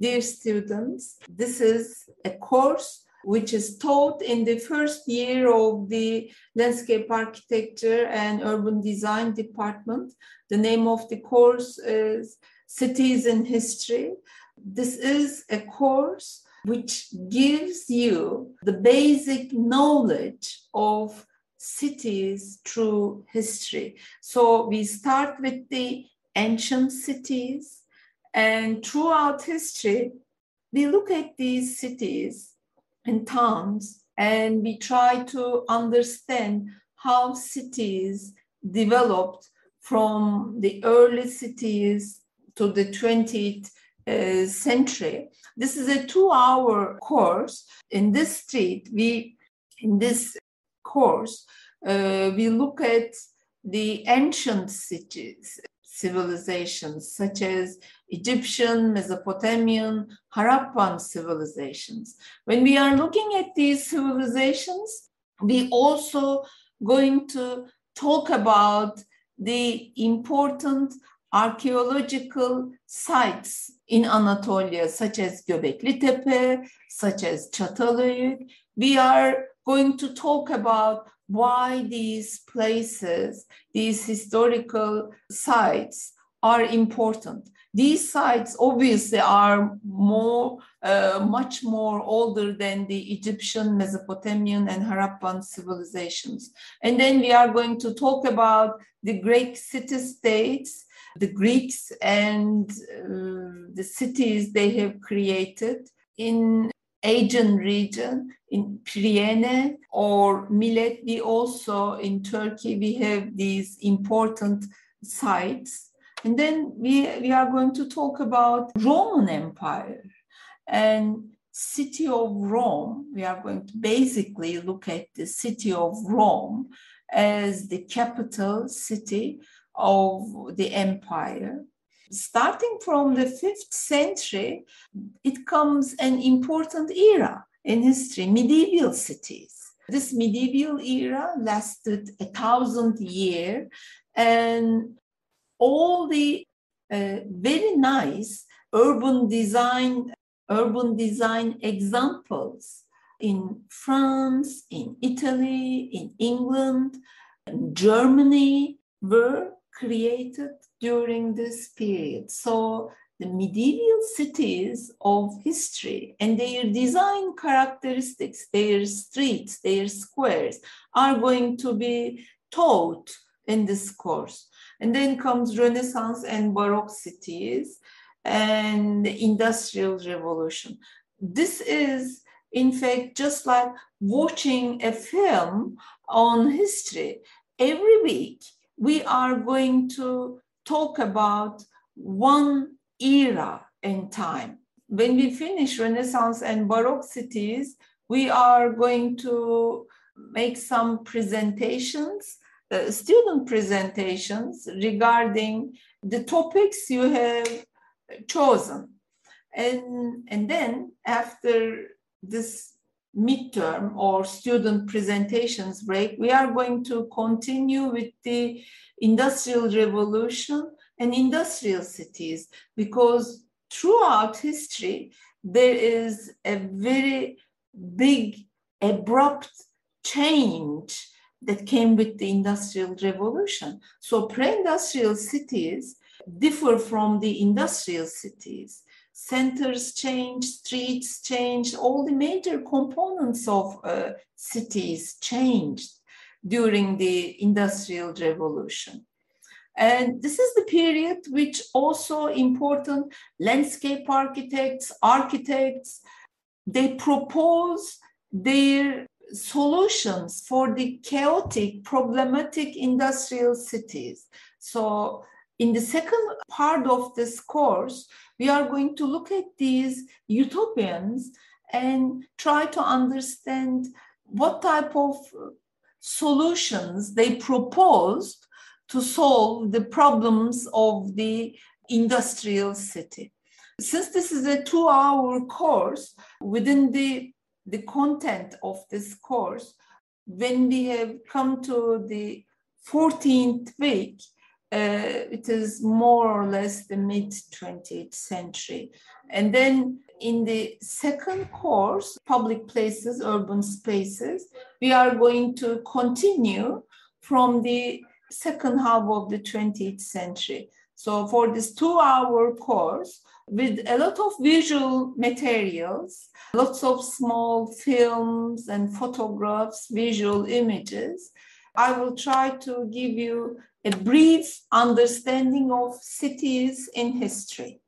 Dear students, this is a course which is taught in the first year of the Landscape Architecture and Urban Design Department. The name of the course is Cities in History. This is a course which gives you the basic knowledge of cities through history. So we start with the ancient cities, and throughout history, we look at these cities and towns and we try to understand how cities developed from the early cities to the 20th uh, century. This is a two hour course. In this street, we, in this course, uh, we look at the ancient cities, civilizations such as Egyptian, Mesopotamian, Harappan civilizations. When we are looking at these civilizations, we also going to talk about the important archaeological sites in Anatolia, such as Göbekli Tepe, such as Çatalhöyük. We are going to talk about why these places, these historical sites are important. These sites obviously are more, uh, much more older than the Egyptian, Mesopotamian, and Harappan civilizations. And then we are going to talk about the Greek city states, the Greeks, and uh, the cities they have created in Aegean region, in Priene or Milet. We also in Turkey we have these important sites and then we, we are going to talk about Roman Empire and city of Rome. We are going to basically look at the city of Rome as the capital city of the empire. Starting from the fifth century, it comes an important era in history, medieval cities. This medieval era lasted a thousand years and all the uh, very nice urban design urban design examples in France, in Italy, in England, and Germany were created during this period. So the medieval cities of history and their design characteristics, their streets, their squares are going to be taught in this course. And then comes Renaissance and Baroque cities and Industrial Revolution. This is, in fact, just like watching a film on history. Every week, we are going to talk about one era in time. When we finish Renaissance and Baroque cities, we are going to make some presentations uh, student presentations regarding the topics you have chosen. And, and then after this midterm or student presentations break, we are going to continue with the industrial revolution and industrial cities because throughout history, there is a very big, abrupt change that came with the industrial revolution. So pre-industrial cities differ from the industrial cities. Centers change, streets change, all the major components of uh, cities changed during the industrial revolution. And this is the period which also important landscape architects, architects, they propose their solutions for the chaotic, problematic industrial cities. So, in the second part of this course, we are going to look at these utopians and try to understand what type of solutions they proposed to solve the problems of the industrial city. Since this is a two hour course, within the the content of this course, when we have come to the 14th week, uh, it is more or less the mid 20th century. And then in the second course, public places, urban spaces, we are going to continue from the second half of the 20th century. So for this two hour course, with a lot of visual materials, lots of small films and photographs, visual images, I will try to give you a brief understanding of cities in history.